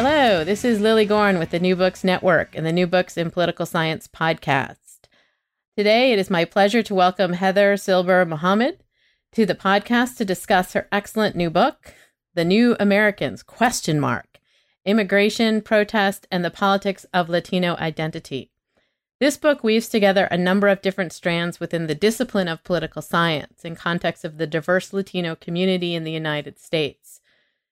Hello, this is Lily Goren with the New Books Network and the New Books in Political Science podcast. Today, it is my pleasure to welcome Heather Silber Mohamed to the podcast to discuss her excellent new book, The New Americans question mark Immigration, Protest, and the Politics of Latino Identity. This book weaves together a number of different strands within the discipline of political science in context of the diverse Latino community in the United States.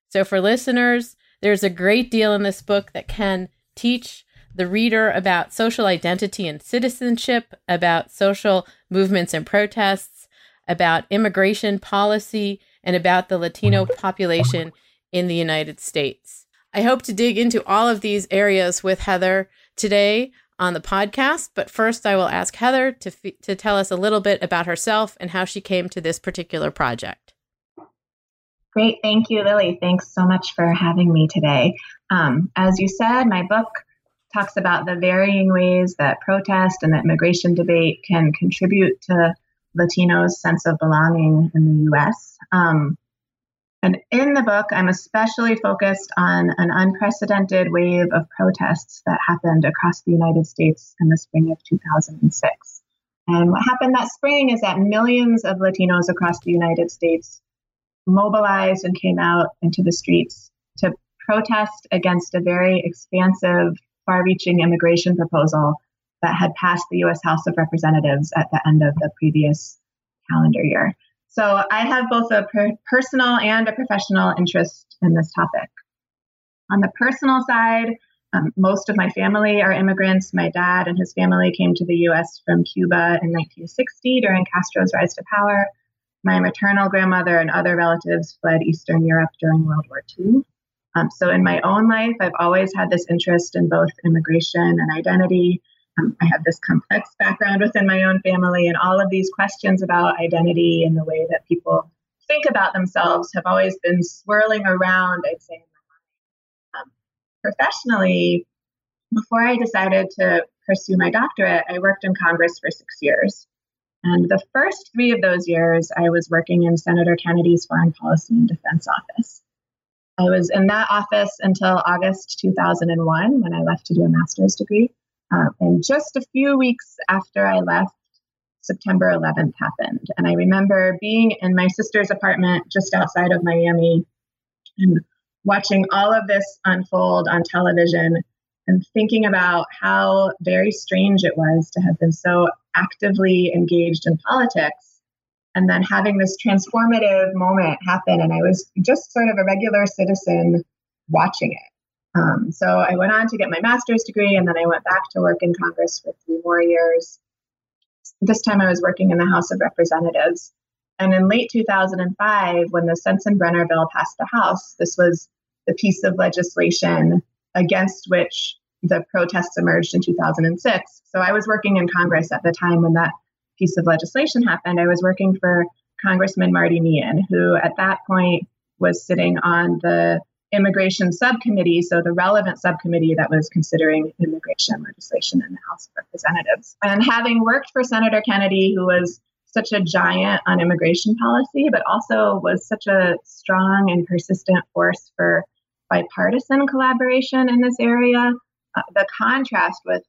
So for listeners, there's a great deal in this book that can teach the reader about social identity and citizenship, about social movements and protests, about immigration policy, and about the Latino population in the United States. I hope to dig into all of these areas with Heather today on the podcast, but first I will ask Heather to, f- to tell us a little bit about herself and how she came to this particular project. Great. Thank you, Lily. Thanks so much for having me today. Um, as you said, my book talks about the varying ways that protest and the immigration debate can contribute to Latinos' sense of belonging in the U.S. Um, and in the book, I'm especially focused on an unprecedented wave of protests that happened across the United States in the spring of 2006. And what happened that spring is that millions of Latinos across the United States mobilized and came out into the streets to protest against a very expansive, far reaching immigration proposal that had passed the US House of Representatives at the end of the previous calendar year. So I have both a per- personal and a professional interest in this topic. On the personal side, um, most of my family are immigrants. My dad and his family came to the US from Cuba in 1960 during Castro's rise to power. My maternal grandmother and other relatives fled Eastern Europe during World War II. Um, so, in my own life, I've always had this interest in both immigration and identity. Um, I have this complex background within my own family, and all of these questions about identity and the way that people think about themselves have always been swirling around, I'd say. Um, professionally, before I decided to pursue my doctorate, I worked in Congress for six years. And the first three of those years, I was working in Senator Kennedy's Foreign Policy and Defense Office. I was in that office until August 2001 when I left to do a master's degree. Um, and just a few weeks after I left, September 11th happened. And I remember being in my sister's apartment just outside of Miami and watching all of this unfold on television and thinking about how very strange it was to have been so actively engaged in politics and then having this transformative moment happen. And I was just sort of a regular citizen watching it. Um, so I went on to get my master's degree and then I went back to work in Congress for three more years. This time I was working in the House of Representatives. And in late 2005, when the Sensenbrenner bill passed the House, this was the piece of legislation against which the protests emerged in 2006. So I was working in Congress at the time when that piece of legislation happened. I was working for Congressman Marty Meehan, who at that point was sitting on the immigration subcommittee, so the relevant subcommittee that was considering immigration legislation in the House of Representatives. And having worked for Senator Kennedy, who was such a giant on immigration policy, but also was such a strong and persistent force for bipartisan collaboration in this area, uh, the contrast with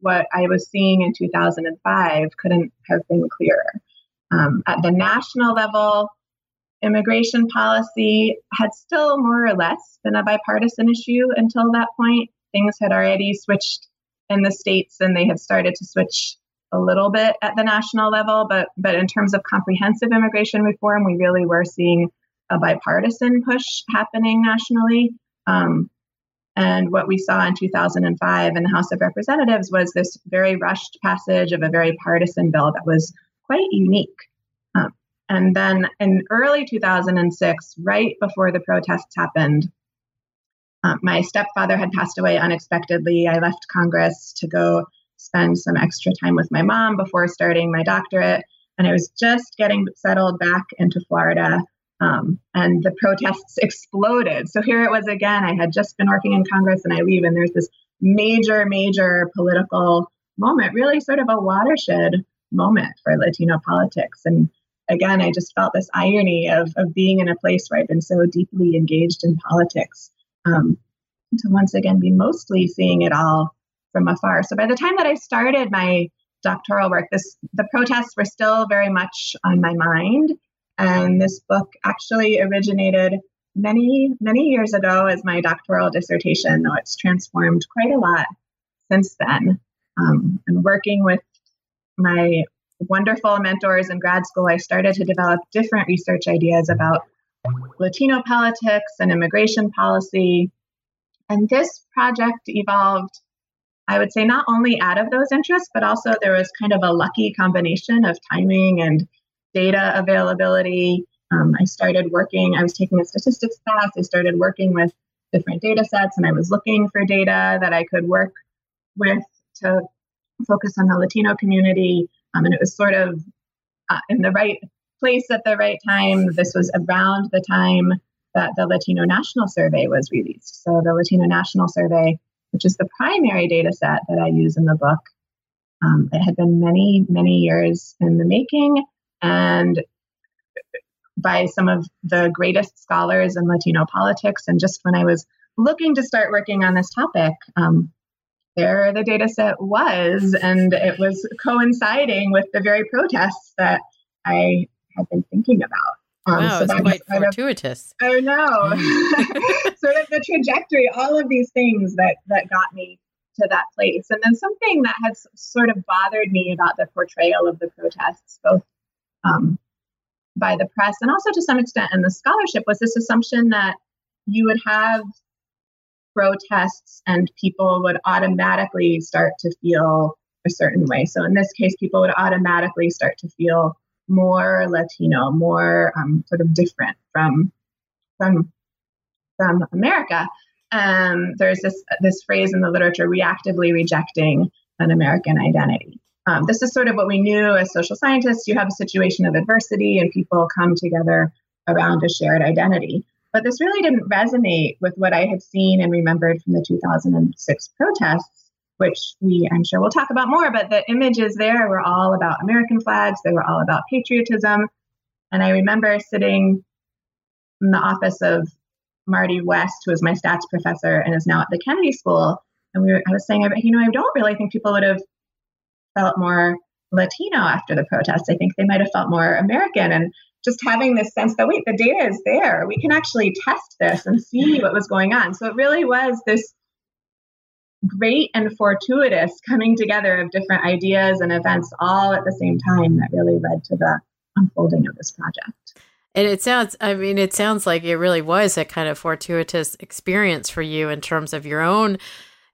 what I was seeing in 2005 couldn't have been clearer. Um, at the national level, immigration policy had still more or less been a bipartisan issue until that point. Things had already switched in the states and they had started to switch a little bit at the national level, but but in terms of comprehensive immigration reform, we really were seeing a bipartisan push happening nationally. Um, and what we saw in 2005 in the House of Representatives was this very rushed passage of a very partisan bill that was quite unique. Um, and then in early 2006, right before the protests happened, Um, my stepfather had passed away unexpectedly. I left Congress to go spend some extra time with my mom before starting my doctorate. And I was just getting settled back into Florida. Um, and the protests exploded. So here it was again. I had just been working in Congress and I leave, and there's this major, major political moment, really sort of a watershed moment for Latino politics. And again, I just felt this irony of, of being in a place where I've been so deeply engaged in politics um, to once again be mostly seeing it all from afar. So by the time that I started my doctoral work, this the protests were still very much on my mind. And this book actually originated many, many years ago as my doctoral dissertation, though it's transformed quite a lot since then. Um, and working with my wonderful mentors in grad school, I started to develop different research ideas about Latino politics and immigration policy. And this project evolved, I would say, not only out of those interests, but also there was kind of a lucky combination of timing and data availability. Um, I started working, I was taking a statistics class, I started working with different data sets, and I was looking for data that I could work with to focus on the Latino community. Um, and it was sort of uh, in the right place at the right time. This was around the time that the Latino National Survey was released. So, the Latino National Survey, which is the primary data set that I use in the book, um, it had been many, many years in the making. And by some of the greatest scholars in Latino politics. And just when I was looking to start working on this topic, um, there the data set was, and it was coinciding with the very protests that I had been thinking about. Um, wow, so it's quite fortuitous. Of, I know. Sort of the trajectory, all of these things that that got me to that place. And then something that has sort of bothered me about the portrayal of the protests, both um, by the press and also to some extent in the scholarship, was this assumption that you would have protests and people would automatically start to feel a certain way. So in this case, people would automatically start to feel more Latino, more um, sort of different from from from America. Um, there's this this phrase in the literature, reactively rejecting an American identity. Um, this is sort of what we knew as social scientists. You have a situation of adversity, and people come together around a shared identity. But this really didn't resonate with what I had seen and remembered from the 2006 protests, which we, I'm sure, we'll talk about more. But the images there were all about American flags, they were all about patriotism. And I remember sitting in the office of Marty West, who was my stats professor and is now at the Kennedy School. And we were, I was saying, you know, I don't really think people would have felt more Latino after the protests. I think they might have felt more American. And just having this sense that, wait, the data is there. We can actually test this and see what was going on. So it really was this great and fortuitous coming together of different ideas and events all at the same time that really led to the unfolding of this project. And it sounds, I mean, it sounds like it really was a kind of fortuitous experience for you in terms of your own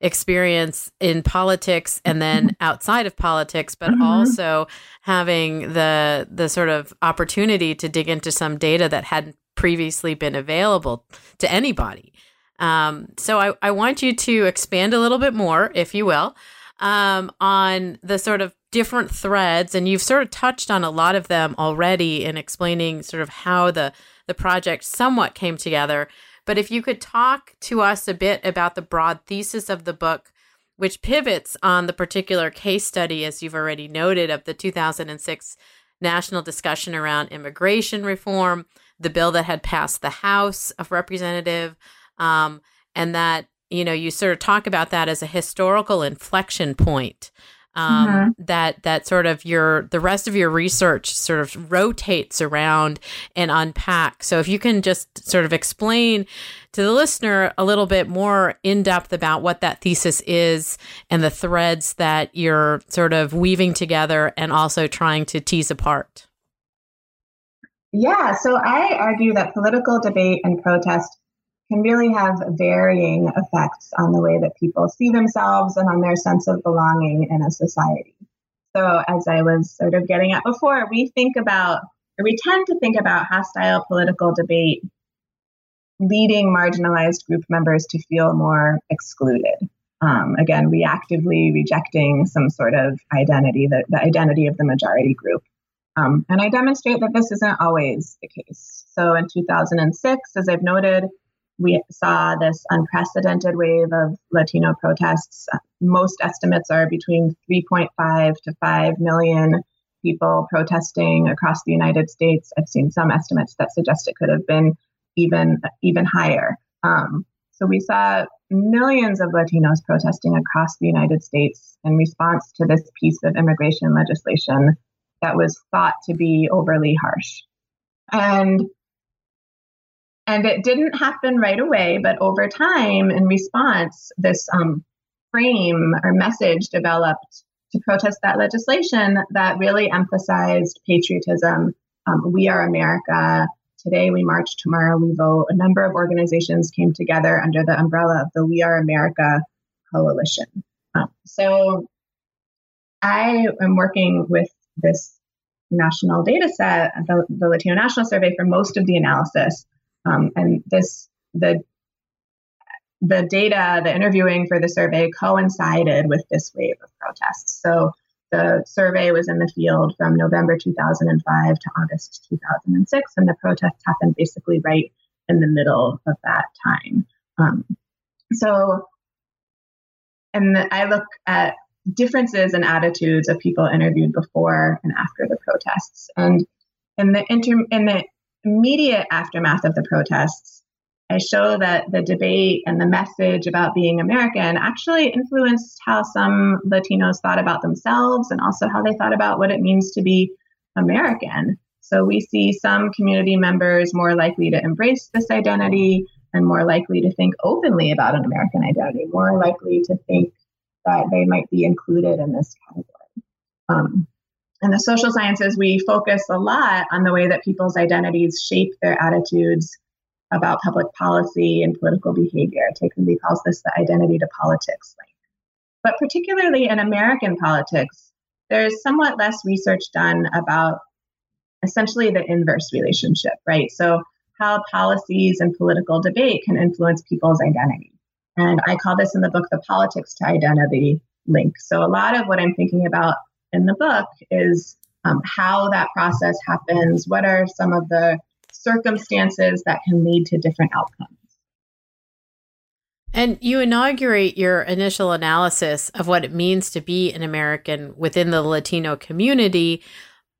experience in politics and then outside of politics, but mm-hmm. also having the the sort of opportunity to dig into some data that hadn't previously been available to anybody. Um, so I, I want you to expand a little bit more, if you will, um, on the sort of different threads, and you've sort of touched on a lot of them already in explaining sort of how the the project somewhat came together. But if you could talk to us a bit about the broad thesis of the book, which pivots on the particular case study, as you've already noted, of the 2006 national discussion around immigration reform, the bill that had passed the House of Representative, um, and that you know you sort of talk about that as a historical inflection point um, mm-hmm. that that sort of your the rest of your research sort of rotates around and unpack. So if you can just sort of explain to the listener a little bit more in depth about what that thesis is and the threads that you're sort of weaving together and also trying to tease apart. Yeah, so I argue that political debate and protest can really have varying effects on the way that people see themselves and on their sense of belonging in a society. So, as I was sort of getting at before, we think about, or we tend to think about hostile political debate leading marginalized group members to feel more excluded. Um, again, reactively rejecting some sort of identity, the, the identity of the majority group. Um, and I demonstrate that this isn't always the case. So in 2006, as I've noted, we saw this unprecedented wave of Latino protests. Most estimates are between 3.5 to 5 million people protesting across the United States. I've seen some estimates that suggest it could have been even even higher. Um, so we saw millions of Latinos protesting across the United States in response to this piece of immigration legislation that was thought to be overly harsh. And and it didn't happen right away, but over time, in response, this um, frame or message developed to protest that legislation that really emphasized patriotism. Um, we are America. Today we march, tomorrow we vote. A number of organizations came together under the umbrella of the We Are America Coalition. Um, so I am working with this national data set, the, the Latino National Survey, for most of the analysis. Um, and this, the the data, the interviewing for the survey coincided with this wave of protests. So the survey was in the field from November 2005 to August 2006, and the protests happened basically right in the middle of that time. Um, so, and I look at differences in attitudes of people interviewed before and after the protests. And in the inter- in the immediate aftermath of the protests, I show that the debate and the message about being American actually influenced how some Latinos thought about themselves and also how they thought about what it means to be American. So we see some community members more likely to embrace this identity and more likely to think openly about an American identity, more likely to think that they might be included in this category. Um, in the social sciences, we focus a lot on the way that people's identities shape their attitudes about public policy and political behavior. Taeku Lee calls this the identity to politics link. But particularly in American politics, there's somewhat less research done about essentially the inverse relationship, right? So, how policies and political debate can influence people's identity. And I call this in the book the politics to identity link. So, a lot of what I'm thinking about in the book is um, how that process happens. What are some of the circumstances that can lead to different outcomes? And you inaugurate your initial analysis of what it means to be an American within the Latino community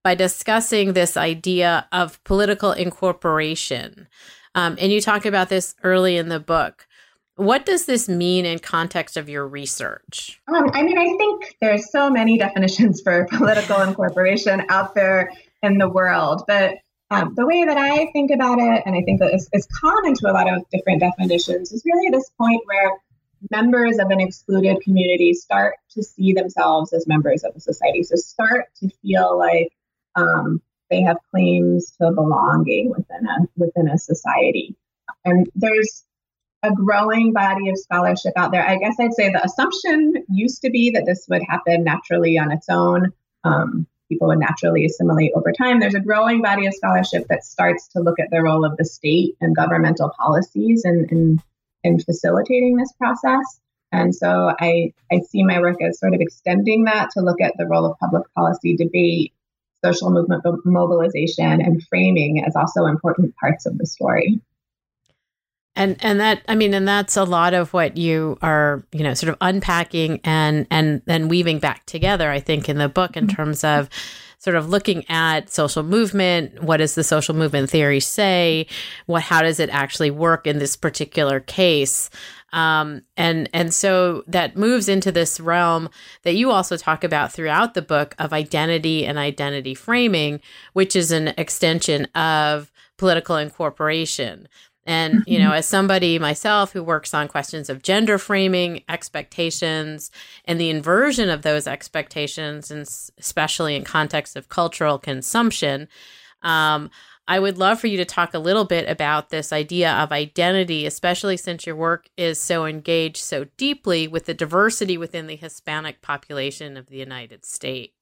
by discussing this idea of political incorporation. Um, and you talk about this early in the book. What does this mean in context of your research? Um, I mean, I think there's so many definitions for political incorporation out there in the world, but um, the way that I think about it, and I think that is, is common to a lot of different definitions, is really this point where members of an excluded community start to see themselves as members of a society. So start to feel like um, they have claims to belonging within a within a society. And there's a growing body of scholarship out there. I guess I'd say the assumption used to be that this would happen naturally on its own. Um, people would naturally assimilate over time. There's a growing body of scholarship that starts to look at the role of the state and governmental policies in, in, in facilitating this process. And so I, I see my work as sort of extending that to look at the role of public policy debate, social movement mobilization, and framing as also important parts of the story and and that i mean and that's a lot of what you are you know sort of unpacking and and then weaving back together i think in the book in mm-hmm. terms of sort of looking at social movement. What does the social movement theory say? What how does it actually work in this particular case? Um, and and so that moves into this realm that you also talk about throughout the book of identity and identity framing which is an extension of political incorporation and, you know, as somebody myself who works on questions of gender framing, expectations, and the inversion of those expectations, and especially in context of cultural consumption, um, I would love for you to talk a little bit about this idea of identity, especially since your work is so engaged so deeply with the diversity within the Hispanic population of the United States.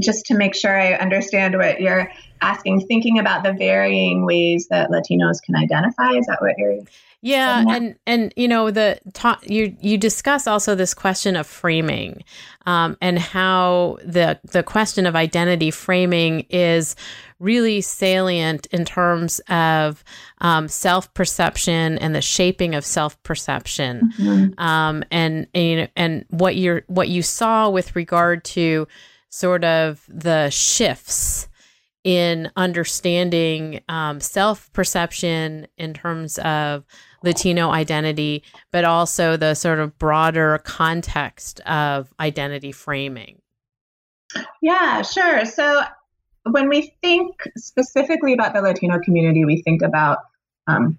Just to make sure I understand what you're asking, thinking about the varying ways that Latinos can identify. Is that what you're? Yeah, and and you know the ta- you you discuss also this question of framing, um, and how the the question of identity framing is really salient in terms of um, self perception and the shaping of self perception, mm-hmm. um, and and and what you what you saw with regard to sort of the shifts in understanding um, self perception in terms of Latino identity, but also the sort of broader context of identity framing. Yeah, sure. So when we think specifically about the Latino community, we think about um,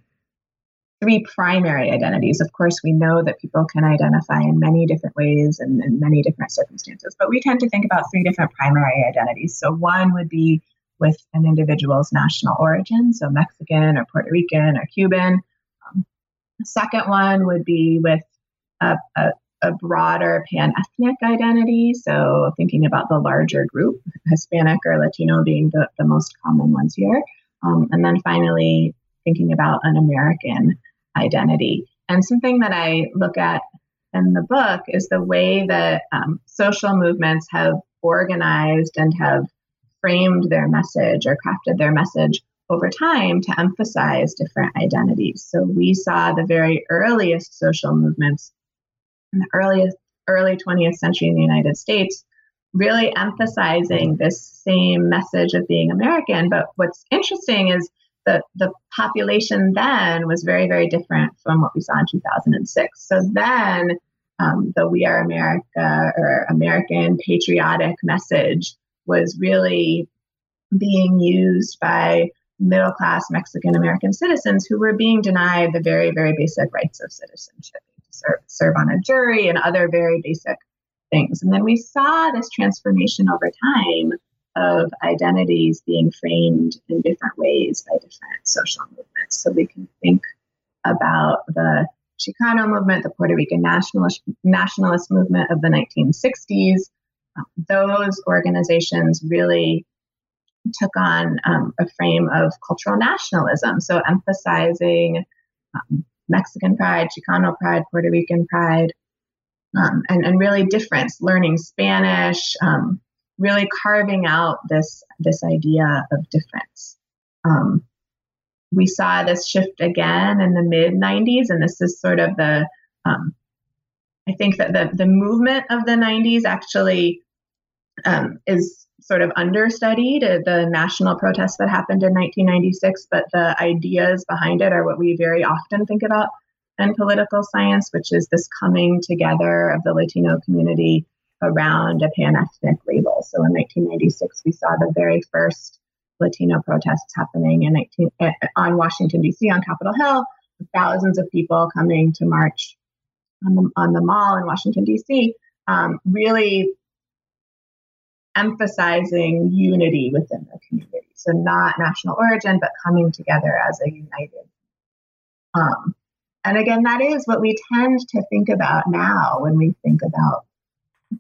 three primary identities. Of course, we know that people can identify in many different ways and in many different circumstances, but we tend to think about three different primary identities. So, one would be with an individual's national origin, so Mexican or Puerto Rican or Cuban. Um, the second one would be with a, a, a broader pan ethnic identity, so thinking about the larger group, Hispanic or Latino being the, the most common ones here. Um, and then finally, thinking about an American identity. And something that I look at in the book is the way that um, social movements have organized and have framed their message or crafted their message over time to emphasize different identities. So we saw the very earliest social movements in the earliest early 20th century in the United States really emphasizing this same message of being American. But what's interesting is the, the population then was very, very different from what we saw in 2006. So then um, the We Are America or American patriotic message was really being used by middle class Mexican American citizens who were being denied the very, very basic rights of citizenship serve, serve on a jury and other very basic things. And then we saw this transformation over time of identities being framed in different ways by different social movements. So we can think about the Chicano movement, the Puerto Rican nationalist, nationalist movement of the 1960s. Um, those organizations really took on um, a frame of cultural nationalism, so emphasizing um, Mexican pride, Chicano pride, Puerto Rican pride, um, and, and really difference, learning Spanish, um, really carving out this this idea of difference. Um, we saw this shift again in the mid 90s, and this is sort of the um, I think that the the movement of the 90s actually um, is sort of understudied uh, the national protests that happened in 1996, but the ideas behind it are what we very often think about in political science, which is this coming together of the Latino community around a pan ethnic label. So in 1996, we saw the very first Latino protests happening in 19, uh, on Washington, D.C., on Capitol Hill, thousands of people coming to march on the, on the mall in Washington, D.C., um, really emphasizing unity within the community. So not national origin, but coming together as a united. Um, and again, that is what we tend to think about now when we think about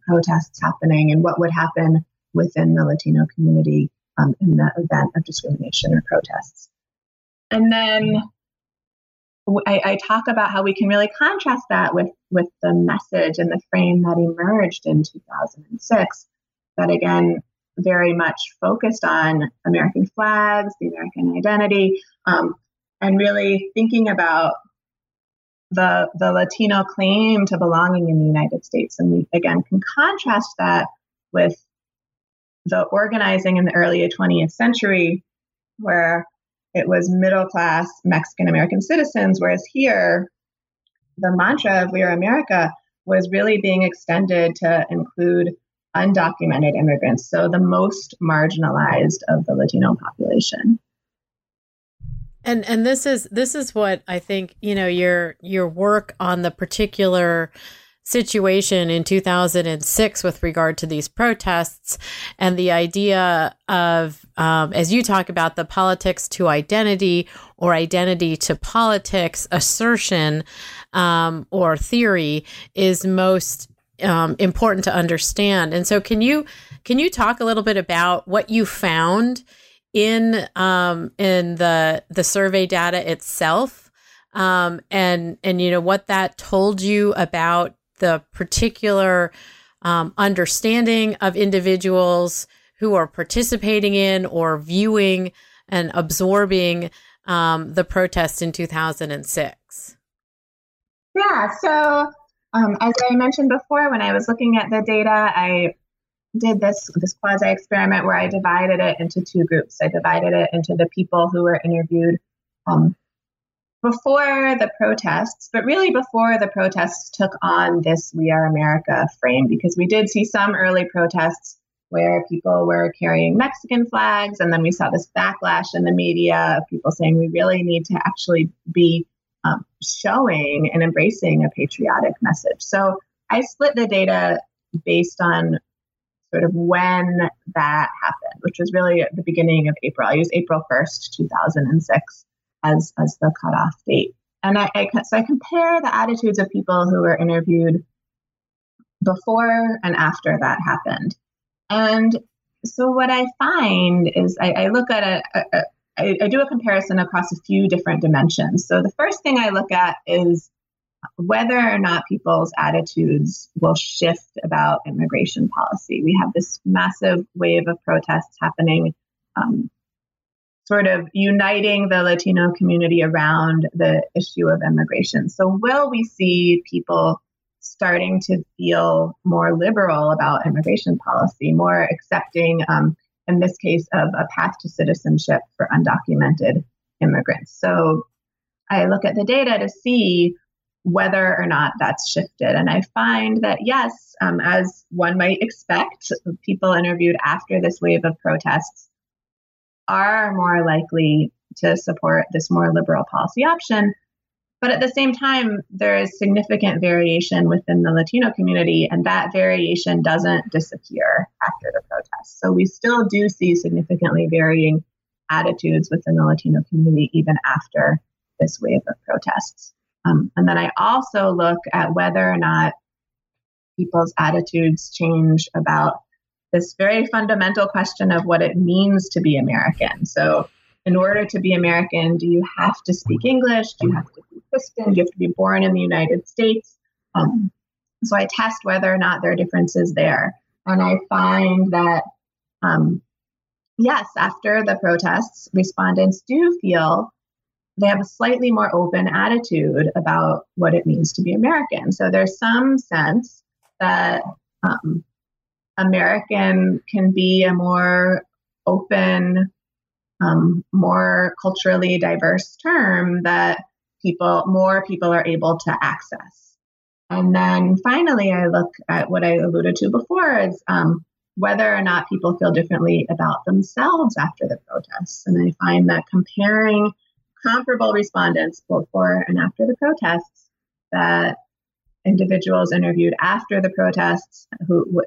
protests happening and what would happen within the Latino community um, in the event of discrimination or protests. And then I, I, talk about how we can really contrast that with, with the message and the frame that emerged in 2006 that again very much focused on American flags, the American identity, um, and really thinking about the the Latino claim to belonging in the United States. And we again can contrast that with the organizing in the early 20th century, where it was middle class Mexican American citizens, whereas here the mantra of We Are America was really being extended to include undocumented immigrants, so the most marginalized of the Latino population. And and this is this is what I think, you know, your your work on the particular situation in 2006 with regard to these protests and the idea of, um, as you talk about, the politics to identity or identity to politics assertion um, or theory is most um, important to understand. And so, can you can you talk a little bit about what you found in um, in the the survey data itself, um, and and you know what that told you about the particular um, understanding of individuals who are participating in or viewing and absorbing um, the protest in 2006? Yeah, so um, as I mentioned before, when I was looking at the data, I did this this quasi experiment where I divided it into two groups. I divided it into the people who were interviewed um, before the protests, but really before the protests took on this "We Are America" frame, because we did see some early protests where people were carrying Mexican flags, and then we saw this backlash in the media of people saying we really need to actually be um, showing and embracing a patriotic message. So I split the data based on sort of when that happened, which was really at the beginning of April. I use April 1st, 2006 as, as the cutoff date. And I, I, so I compare the attitudes of people who were interviewed before and after that happened. And so what I find is I, I look at a, a, a I, I do a comparison across a few different dimensions. So the first thing I look at is whether or not people's attitudes will shift about immigration policy. We have this massive wave of protests happening, um, sort of uniting the Latino community around the issue of immigration. So, will we see people starting to feel more liberal about immigration policy, more accepting? Um, in this case, of a path to citizenship for undocumented immigrants. So I look at the data to see whether or not that's shifted. And I find that, yes, um, as one might expect, people interviewed after this wave of protests are more likely to support this more liberal policy option. But at the same time, there is significant variation within the Latino community, and that variation doesn't disappear after the protests. So we still do see significantly varying attitudes within the Latino community even after this wave of protests. Um, and then I also look at whether or not people's attitudes change about this very fundamental question of what it means to be American. So, in order to be American, do you have to speak English? Do you have to be Christian, Do you have to be born in the United States. Um, so I test whether or not there are differences there. And I find that, um, yes, after the protests, respondents do feel they have a slightly more open attitude about what it means to be American. So there's some sense that um, American can be a more open, um, more culturally diverse term that people, more people are able to access. And then finally, I look at what I alluded to before is um, whether or not people feel differently about themselves after the protests. And I find that comparing comparable respondents before and after the protests, that individuals interviewed after the protests who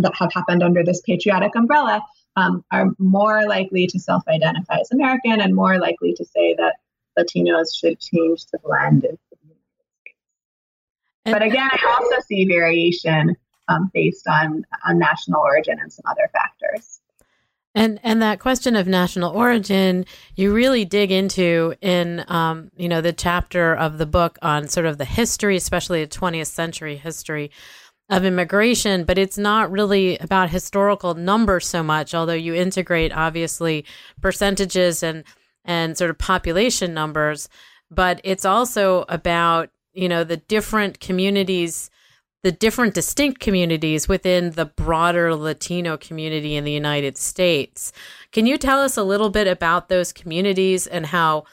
that have happened under this patriotic umbrella um, are more likely to self identify as American and more likely to say that Latinos should change to blend into the United States. but again, I also see variation um, based on, on national origin and some other factors. And and that question of national origin, you really dig into in um, you know the chapter of the book on sort of the history, especially the 20th century history of immigration. But it's not really about historical numbers so much, although you integrate obviously percentages and and sort of population numbers, but it's also about, you know, the different communities, the different distinct communities within the broader Latino community in the United States. Can you tell us a little bit about those communities and how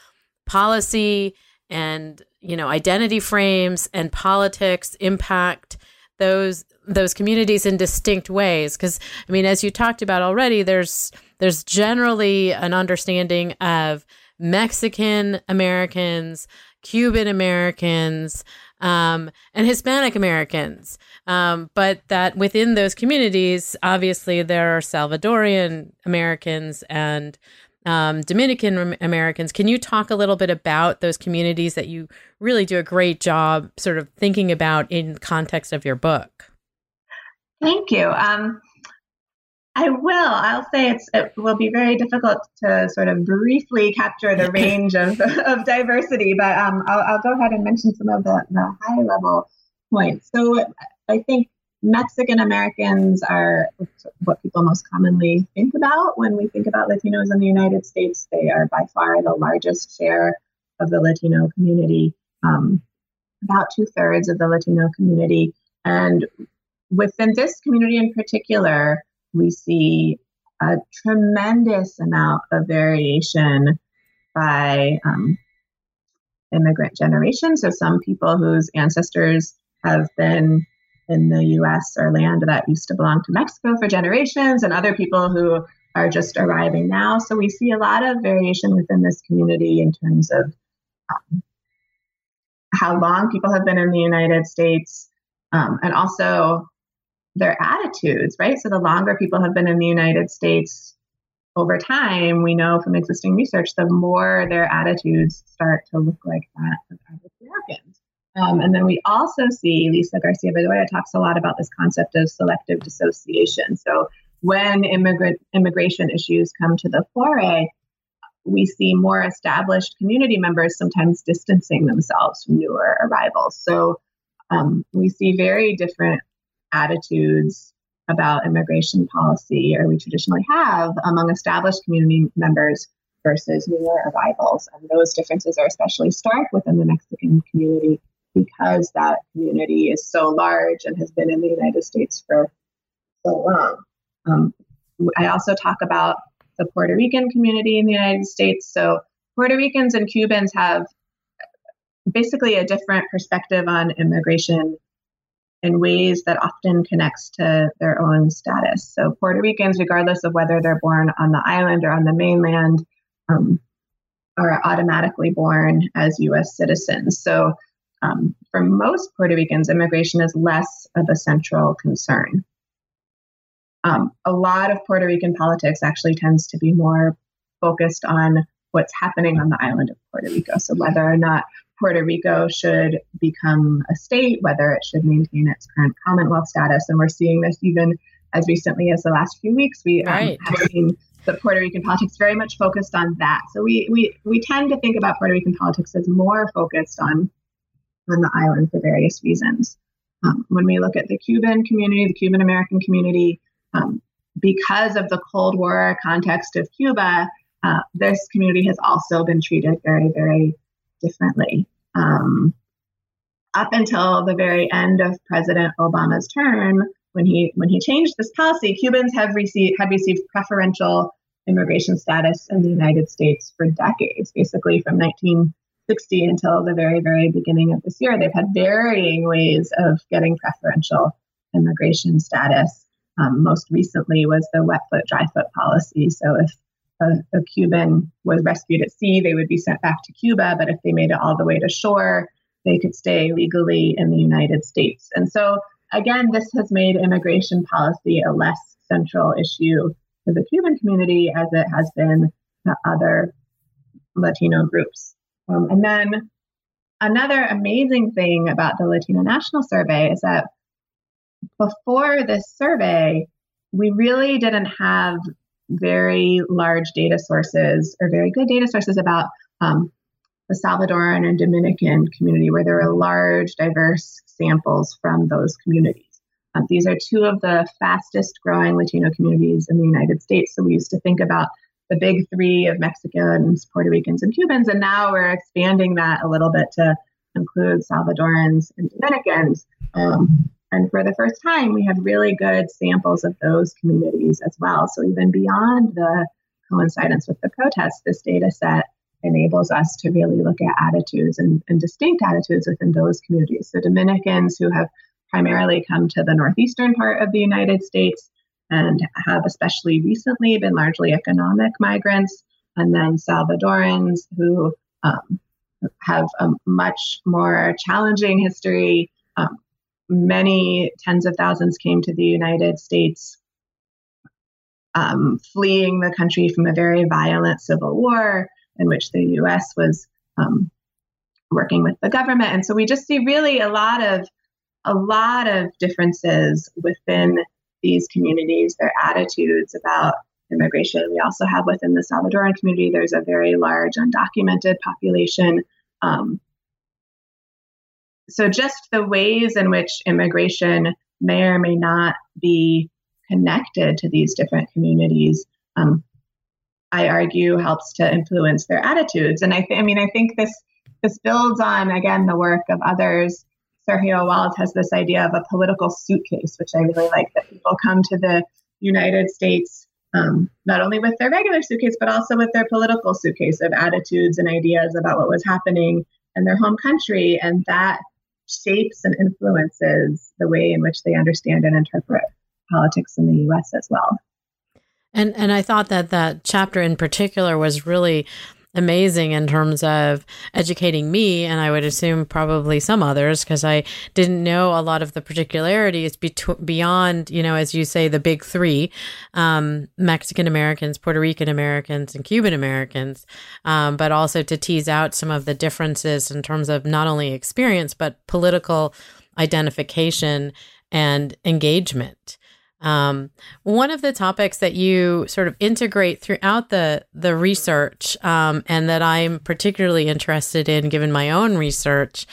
policy and, you know, identity frames and politics impact those those communities in distinct ways because i mean as you talked about already there's there's generally an understanding of Mexican Americans, Cuban Americans, um, and Hispanic Americans. Um, but that within those communities, obviously, there are Salvadorian Americans and um, Dominican Americans. Can you talk a little bit about those communities that you really do a great job sort of thinking about in context of your book? Thank you. Um, I will. I'll say it's it will be very difficult to sort of briefly capture the range of, of diversity, but um, I'll, I'll, go ahead and mention some of the, the high level points. So I think Mexican Americans are what people most commonly think about when we think about Latinos in the United States. They are by far the largest share of the Latino community, um, about two thirds of the Latino community. And within this community in particular, we see a tremendous amount of variation by um, immigrant generation. So, some people whose ancestors have been in the US or land that used to belong to Mexico for generations, and other people who are just arriving now. So, we see a lot of variation within this community in terms of um, how long people have been in the United States, um, and also their attitudes, right? So the longer people have been in the United States over time, we know from existing research, the more their attitudes start to look like that of average Americans. Um, and then we also see Lisa Garcia Bedolla talks a lot about this concept of selective dissociation. So when immigrant immigration issues come to the fore, we see more established community members sometimes distancing themselves from newer arrivals. So um, we see very different attitudes about immigration policy, or we traditionally have among established community members versus newer arrivals. And those differences are especially stark within the Mexican community because that community is so large and has been in the United States for so long. Um, I also talk about the Puerto Rican community in the United States. So, Puerto Ricans and Cubans have basically a different perspective on immigration in ways that often connects to their own status. So Puerto Ricans, regardless of whether they're born on the island or on the mainland, um, are automatically born as U.S. citizens. So um, for most Puerto Ricans, immigration is less of a central concern. Um, a lot of Puerto Rican politics actually tends to be more focused on what's happening on the island of Puerto Rico. So whether or not Puerto Rico should become a state, whether it should maintain its current Commonwealth status. And we're seeing this even as recently as the last few weeks. We um, right. have seen the Puerto Rican politics very much focused on that. So we, we, we tend to think about Puerto Rican politics as more focused on, on the island for various reasons. Um, when we look at the Cuban community, the Cuban American community, um, because of the Cold War context of Cuba, uh, this community has also been treated very, very differently. Um, up until the very end of President Obama's term, when he when he changed this policy, Cubans have received had received preferential immigration status in the United States for decades, basically from 1960 until the very very beginning of this year. They've had varying ways of getting preferential immigration status. Um, most recently was the wet foot dry foot policy. So if a, a, Cuban was rescued at sea, they would be sent back to Cuba. But if they made it all the way to shore, they could stay legally in the United States. And so, again, this has made immigration policy a less central issue to the Cuban community as it has been to other Latino groups. Um, and then another amazing thing about the Latino National Survey is that before this survey, we really didn't have very large data sources or very good data sources about um, the Salvadoran and Dominican community, where there are large, diverse samples from those communities. Um, these are two of the fastest growing Latino communities in the United States. So we used to think about the big three of Mexicans, Puerto Ricans, and Cubans, and now we're expanding that a little bit to include Salvadorans and Dominicans. Um, and for the first time, we have really good samples of those communities as well. So even beyond the coincidence with the protests, this data set enables us to really look at attitudes and, and distinct attitudes within those communities. So Dominicans who have primarily come to the northeastern part of the United States and have especially recently been largely economic migrants, and then Salvadorans who um, have a much more challenging history, um, many tens of thousands came to the United States um, fleeing the country from a very violent civil war in which the US was um, working with the government. And so we just see really a lot of a lot of differences within these communities, their attitudes about immigration. We also have within the Salvadoran community, there's a very large undocumented population. Um, so just the ways in which immigration may or may not be connected to these different communities um, I argue helps to influence their attitudes. And I, th- I mean, I think this this builds on again the work of others. Sergio Wals has this idea of a political suitcase, which I really like. That people come to the United States um, not only with their regular suitcase, but also with their political suitcase of attitudes and ideas about what was happening in their home country, and that shapes and influences the way in which they understand and interpret politics in the U.S. as well. And and I thought that that chapter in particular was really amazing in terms of educating me and I would assume probably some others because I didn't know a lot of the particularities beyond, you know, as you say, the big three um, Mexican Americans, Puerto Rican Americans, and Cuban Americans, um, but also to tease out some of the differences in terms of not only experience, but political identification and engagement. Um, one of the topics that you sort of integrate throughout the the research, um, and that I'm particularly interested in, given my own research,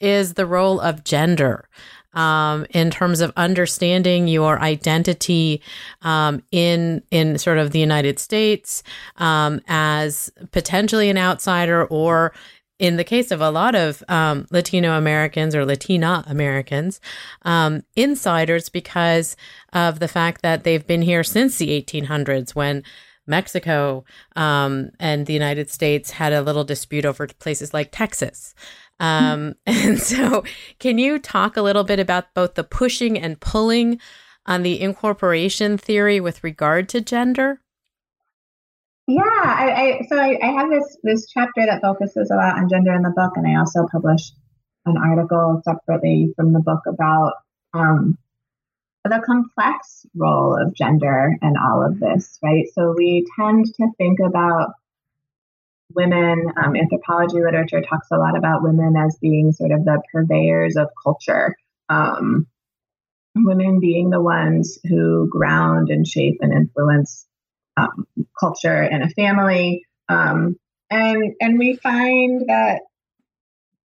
is the role of gender. Um, in terms of understanding your identity um, in in sort of the United States um, as potentially an outsider or in the case of a lot of um, Latino Americans or Latina Americans, um, insiders because of the fact that they've been here since the 1800s when Mexico um, and the United States had a little dispute over places like Texas. Um, and so, can you talk a little bit about both the pushing and pulling on the incorporation theory with regard to gender? Yeah, I, I so I, I, have this this chapter that focuses a lot on gender in the book, and I also published an article separately from the book about um, the complex role of gender and all of this, right? So we tend to think about women. Um, anthropology literature talks a lot about women as being sort of the purveyors of culture. Um, women being the ones who ground and shape and influence um, culture and a family. Um, and and we find that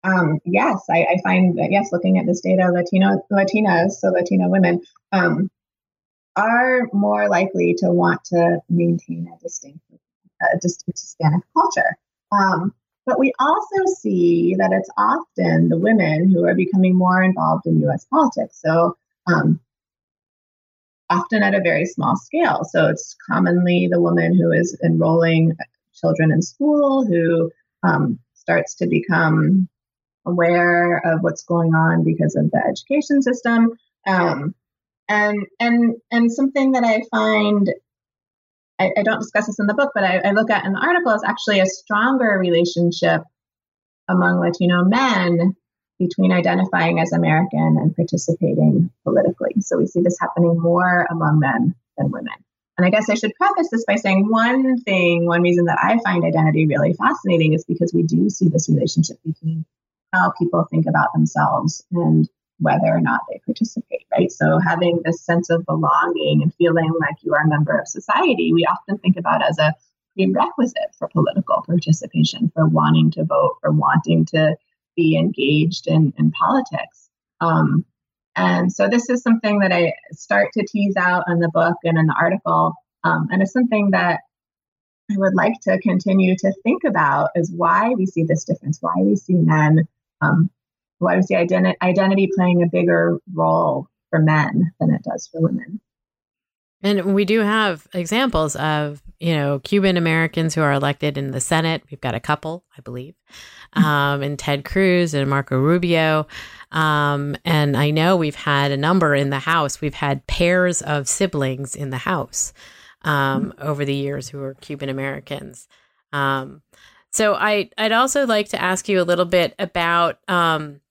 um, yes, I, I, find that yes, looking at this data, Latino Latinas, so Latino women, um, are more likely to want to maintain a distinct, a distinct Hispanic culture. Um, but we also see that it's often the women who are becoming more involved in U.S. politics. So um, often at a very small scale. So it's commonly the woman who is enrolling children in school who um, starts to become aware of what's going on because of the education system. Um, and and and something that I find I, I, don't discuss this in the book, but I, I look at in the article is actually a stronger relationship among Latino men between identifying as American and participating politically. So we see this happening more among men than women. And I guess I should preface this by saying one thing, one reason that I find identity really fascinating is because we do see this relationship between how people think about themselves and whether or not they participate, right? So having this sense of belonging and feeling like you are a member of society, we often think about as a prerequisite for political participation, for wanting to vote, for wanting to be engaged in, in politics. Um, and so this is something that I start to tease out in the book and in the article. Um, and it's something that I would like to continue to think about is why we see this difference, why we see men, um, why we see identi- identity playing a bigger role for men than it does for women. And we do have examples of, you know, Cuban Americans who are elected in the Senate. We've got a couple, I believe, mm-hmm. um, and Ted Cruz and Marco Rubio. Um, and I know we've had a number in the House. We've had pairs of siblings in the House um, mm-hmm. over the years who are Cuban Americans. Um, so I, I'd also like to ask you a little bit about, um,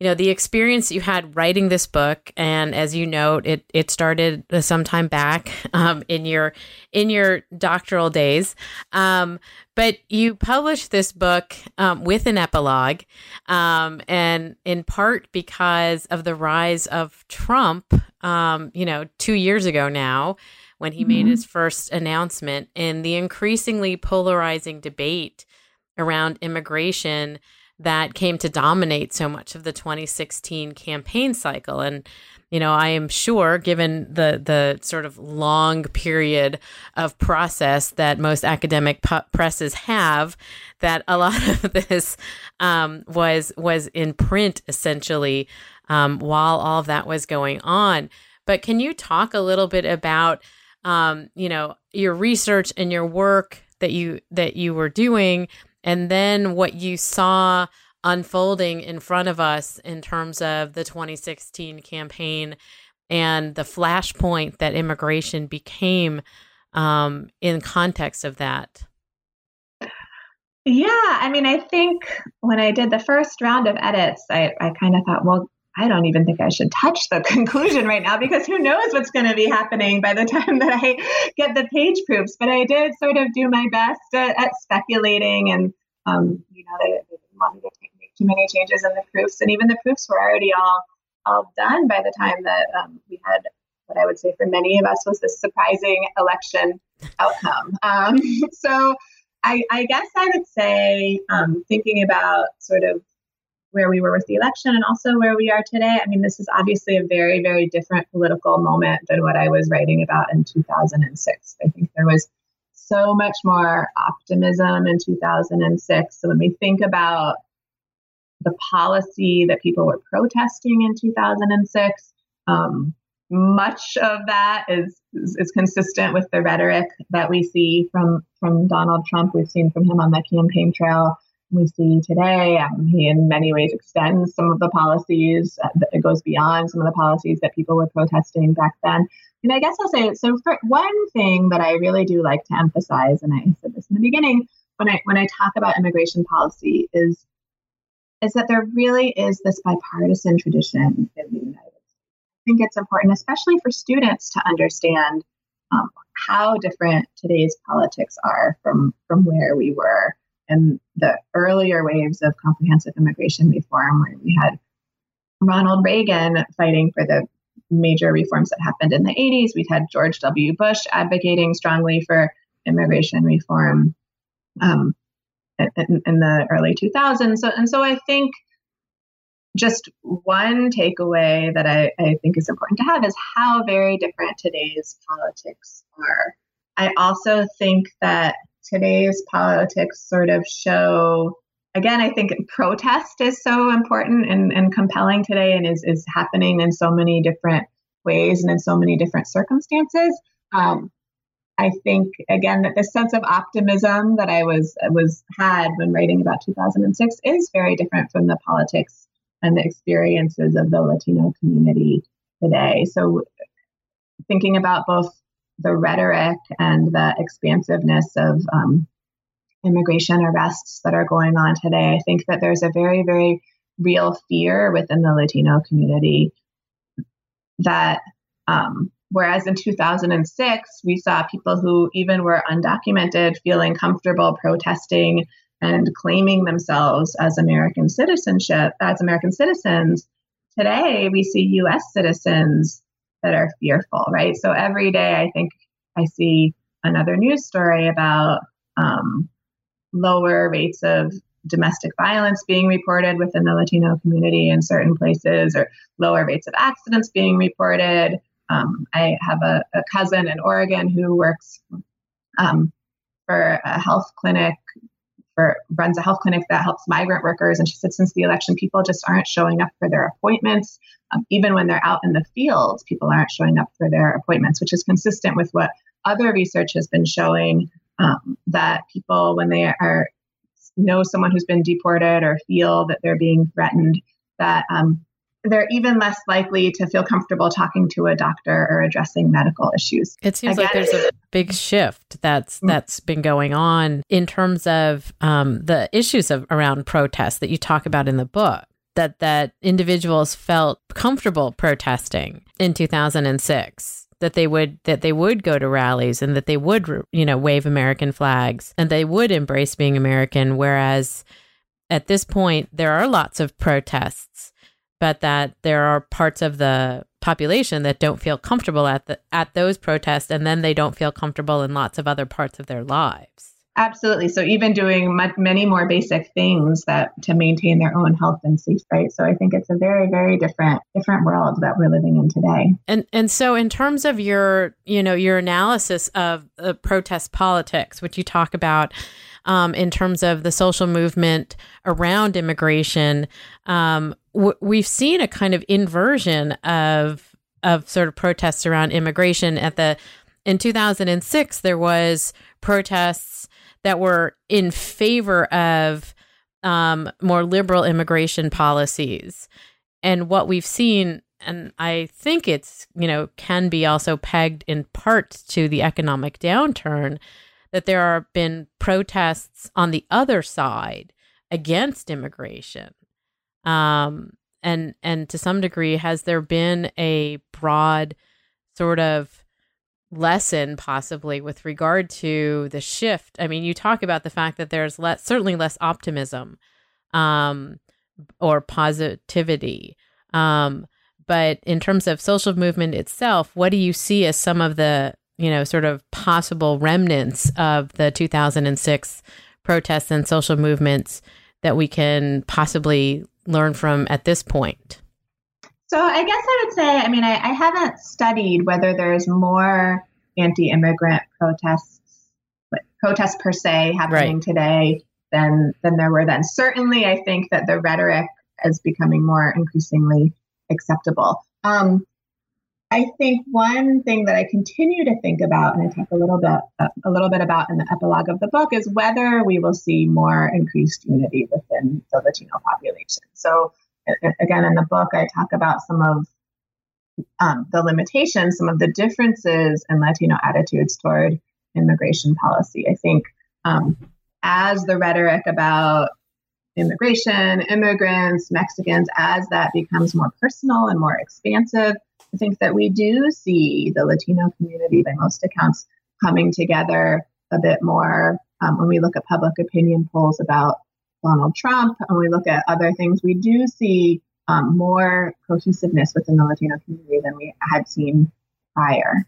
you know the experience you had writing this book and as you note it it started some time back um, in your in your doctoral days um, but you published this book um, with an epilogue um, and in part because of the rise of trump um, you know two years ago now when he mm-hmm. made his first announcement in the increasingly polarizing debate around immigration that came to dominate so much of the 2016 campaign cycle. And you know i am sure given the the sort of long period of process that most academic presses have that a lot of this um, was was in print essentially um, while all of that was going on. But can you talk a little bit about um, you know your research and your work that you that you were doing and then what you saw unfolding in front of us in terms of the 2016 campaign and the flashpoint that immigration became um, in context of that. Yeah, I mean, I think when I did the first round of edits, I, I kind of thought, well, I don't even think I should touch the conclusion right now because who knows what's going to be happening by the time that I get the page proofs. But I did sort of do my best at, at speculating and um, you know, they, didn't want me to make too many changes in the proofs, and even the proofs were already all all done by the time that um, we had what I would say for many of us was this surprising election outcome. Um, so I, I, guess I would say, um, thinking about sort of where we were with the election and also where we are today, I mean, this is obviously a very, very different political moment than what I was writing about in 2006. I think there was so much more optimism in 2006. So when we think about the policy that people were protesting in 2006, um, much of that is, is, is consistent with the rhetoric that we see from from Donald Trump. We've seen from him on the campaign trail. We see today. Um, he, in many ways, extends some of the policies. Uh, it goes beyond some of the policies that people were protesting back then. And I guess I'll say so. For one thing that I really do like to emphasize, and I said this in the beginning when I when I talk about immigration policy, is is that there really is this bipartisan tradition in the United States. I think it's important, especially for students, to understand um, how different today's politics are from from where we were in the earlier waves of comprehensive immigration reform, where we had Ronald Reagan fighting for the major reforms that happened in the 80s. We'd had George W. Bush advocating strongly for immigration reform um, in, in, the early 2000s. So, and so I think just one takeaway that I, I think is important to have is how very different today's politics are. I also think that today's politics sort of show again, I think protest is so important and, and compelling today and is, is happening in so many different ways and in so many different circumstances. Um, I think again that this sense of optimism that I was was had when writing about 2006 is very different from the politics and the experiences of the Latino community today. So thinking about both the rhetoric and the expansiveness of um, immigration arrests that are going on today. I think that there's a very, very real fear within the Latino community that, um, whereas in 2006, we saw people who even were undocumented feeling comfortable protesting and claiming themselves as American citizenship, as American citizens. Today, we see US citizens that are fearful, right? So every day, I think I see another news story about um, lower rates of domestic violence being reported within the Latino community in certain places, or lower rates of accidents being reported. Um, I have a, a, cousin in Oregon who works um, for a health clinic, for runs a health clinic that helps migrant workers, and she said since the election, people just aren't showing up for their appointments. Um, even when they're out in the field, people aren't showing up for their appointments, which is consistent with what other research has been showing um, that people, when they are know someone who's been deported or feel that they're being threatened, that um, they're even less likely to feel comfortable talking to a doctor or addressing medical issues. It seems Again, like there's a big shift that's mm. that's been going on in terms of um, the issues of around protests that you talk about in the book. that that individuals felt comfortable protesting in 2006 that they would that they would go to rallies and that they would you know wave american flags and they would embrace being american whereas at this point there are lots of protests but that there are parts of the population that don't feel comfortable at the at those protests and then they don't feel comfortable in lots of other parts of their lives. Absolutely. So even doing much, many more basic things that to maintain their own health and safety right? So i think it's a very very different different world that we're living in today. And and so in terms of your you know your analysis of uh, protest politics which you talk about um, in terms of the social movement around immigration um, w- we've seen a kind of inversion of of sort of protests around immigration. At the in 2006 there was protests that were in favor of um, more liberal immigration policies. And what we've seen and i think it's you know can be also pegged in part to the economic downturn that there have been protests on the other side against immigration um, and and to some degree, has there been a broad sort of lesson possibly with regard to the shift? I mean, you talk about the fact that there's less, certainly less optimism um, or positivity. Um, but in terms of social movement itself, what do you see as some of the you know sort of possible remnants of the 2006 protests and social movements that we can possibly learn from at this point? So I guess I would say, I mean, I, I haven't studied whether there's more anti-immigrant protests, protests per se, happening right. today than than there were then. Certainly, I think that the rhetoric is becoming more increasingly acceptable. Um, I think one thing that I continue to think about, and I talk a little bit uh, a little bit about in the epilogue of the book, is whether we will see more increased unity within the Latino population. So, again, in the book, I talk about some of um, the limitations, some of the differences in Latino attitudes toward immigration policy. I think um, as the rhetoric about immigration, immigrants, Mexicans, as that becomes more personal and more expansive I think that we do see the Latino community, by most accounts, coming together a bit more. Um, when we look at public opinion polls about Donald Trump, and we look at other things, we do see um, more cohesiveness within the Latino community than we had seen prior.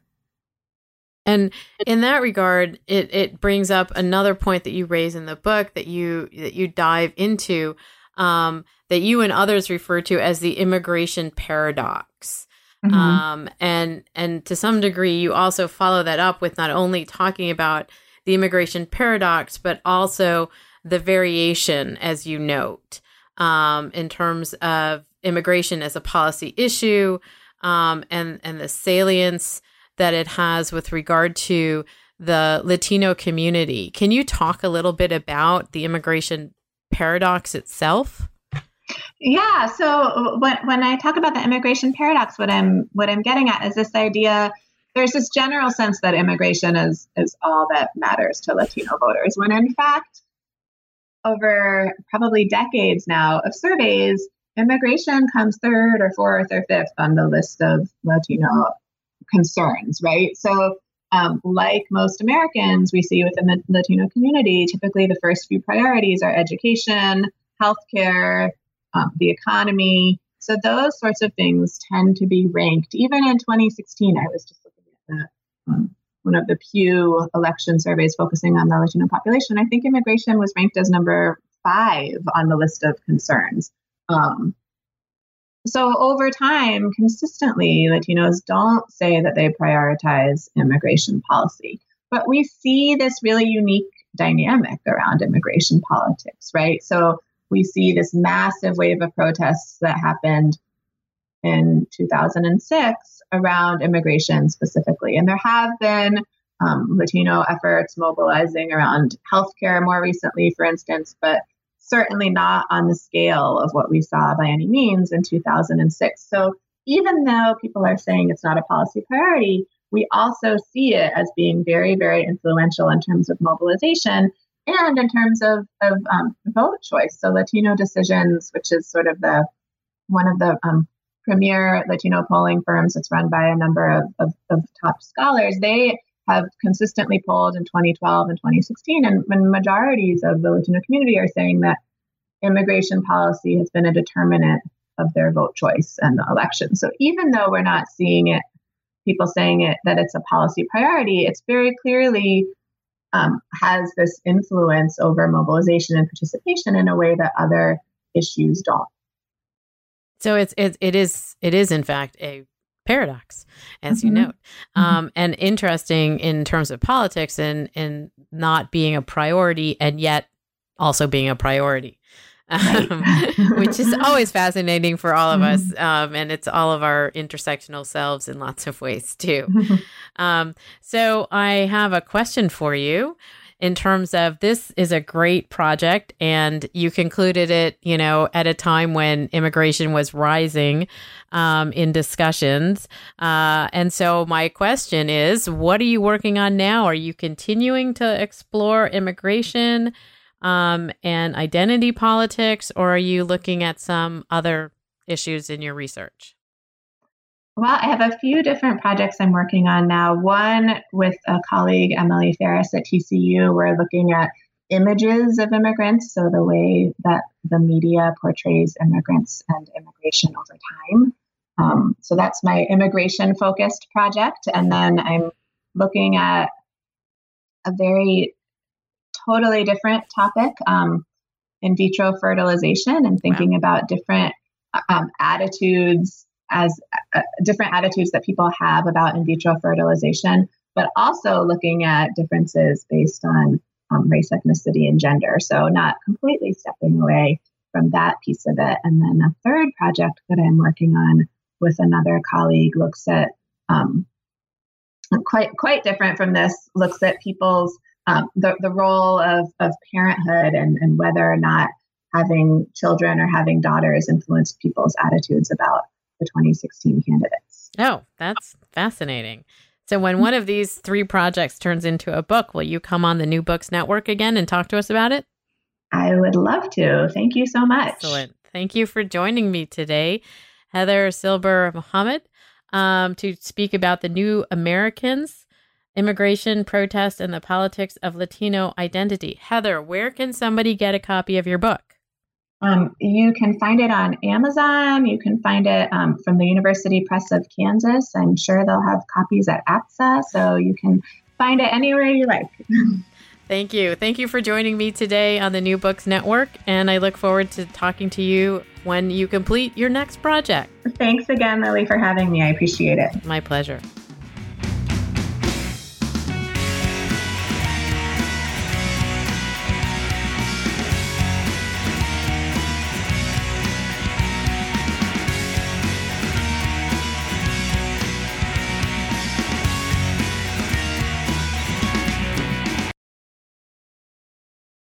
And in that regard, it, it brings up another point that you raise in the book that you that you dive into, um, that you and others refer to as the immigration paradox. Mm-hmm. Um, and and to some degree, you also follow that up with not only talking about the immigration paradox, but also the variation, as you note, um, in terms of immigration as a policy issue, um, and and the salience that it has with regard to the Latino community. Can you talk a little bit about the immigration paradox itself? Yeah. So when when I talk about the immigration paradox, what I'm what I'm getting at is this idea. There's this general sense that immigration is is all that matters to Latino voters, when in fact, over probably decades now of surveys, immigration comes third or fourth or fifth on the list of Latino concerns. Right. So. Um, like most Americans, we see within the Latino community, typically the first few priorities are education, healthcare, um, the economy. So those sorts of things tend to be ranked. Even in 2016, I was just looking at the, um, one of the Pew election surveys focusing on the Latino population. I think immigration was ranked as number five on the list of concerns. Um, so over time, consistently, Latinos don't say that they prioritize immigration policy. But we see this really unique dynamic around immigration politics, right? So we see this massive wave of protests that happened in 2006 around immigration specifically. And there have been um, Latino efforts mobilizing around healthcare more recently, for instance, but certainly not on the scale of what we saw by any means in 2006. So even though people are saying it's not a policy priority, we also see it as being very, very influential in terms of mobilization and in terms of, of um, vote choice. So Latino Decisions, which is sort of the one of the um, premier Latino polling firms that's run by a number of, of, of, top scholars, they have consistently polled in 2012 and 2016, and, and majorities of the Latino community are saying that immigration policy has been a determinant of their vote choice and the election. So even though we're not seeing it, people saying it that it's a policy priority, it's very clearly um, has this influence over mobilization and participation in a way that other issues don't. So it's it, it is it is in fact a paradox, as mm-hmm. you note, mm-hmm. um, and interesting in terms of politics and and not being a priority and yet also being a priority. Um, which is always fascinating for all of us. Um, and it's all of our intersectional selves in lots of ways, too. Um, so, I have a question for you in terms of this is a great project and you concluded it you know at a time when immigration was rising um, in discussions uh, and so my question is what are you working on now are you continuing to explore immigration um, and identity politics, or are you looking at some other issues in your research? Well, I have a few different projects I'm working on now. One with a colleague, Emily Farris at TCU, we're looking at images of immigrants, so the way that the media portrays immigrants and immigration over time. Um, so that's my immigration focused project. And then I'm looking at a very totally different topic um, in vitro fertilization and thinking wow. about different um, attitudes as uh, different attitudes that people have about in vitro fertilization, but also looking at differences based on um, race, ethnicity, and gender. So, not completely stepping away from that piece of it. And then a third project that I'm working on with another colleague looks at um, quite quite different from this. Looks at people's um, the, the role of, of parenthood and, and whether or not having children or having daughters influenced people's attitudes about the 2016 candidates. Oh, that's fascinating. So, when one of these three projects turns into a book, will you come on the New Books Network again and talk to us about it? I would love to. Thank you so much. Excellent. Thank you for joining me today, Heather Silber Mohamed, um, to speak about the New Americans Immigration, Protest, and the Politics of Latino Identity. Heather, where can somebody get a copy of your book? Um, you can find it on Amazon. You can find it um, from the University Press of Kansas. I'm sure they'll have copies at APSA, so you can find it anywhere you like. Thank you. Thank you for joining me today on the New Books Network, and I look forward to talking to you when you complete your next project. Thanks again, Lily, for having me. I appreciate it. My pleasure.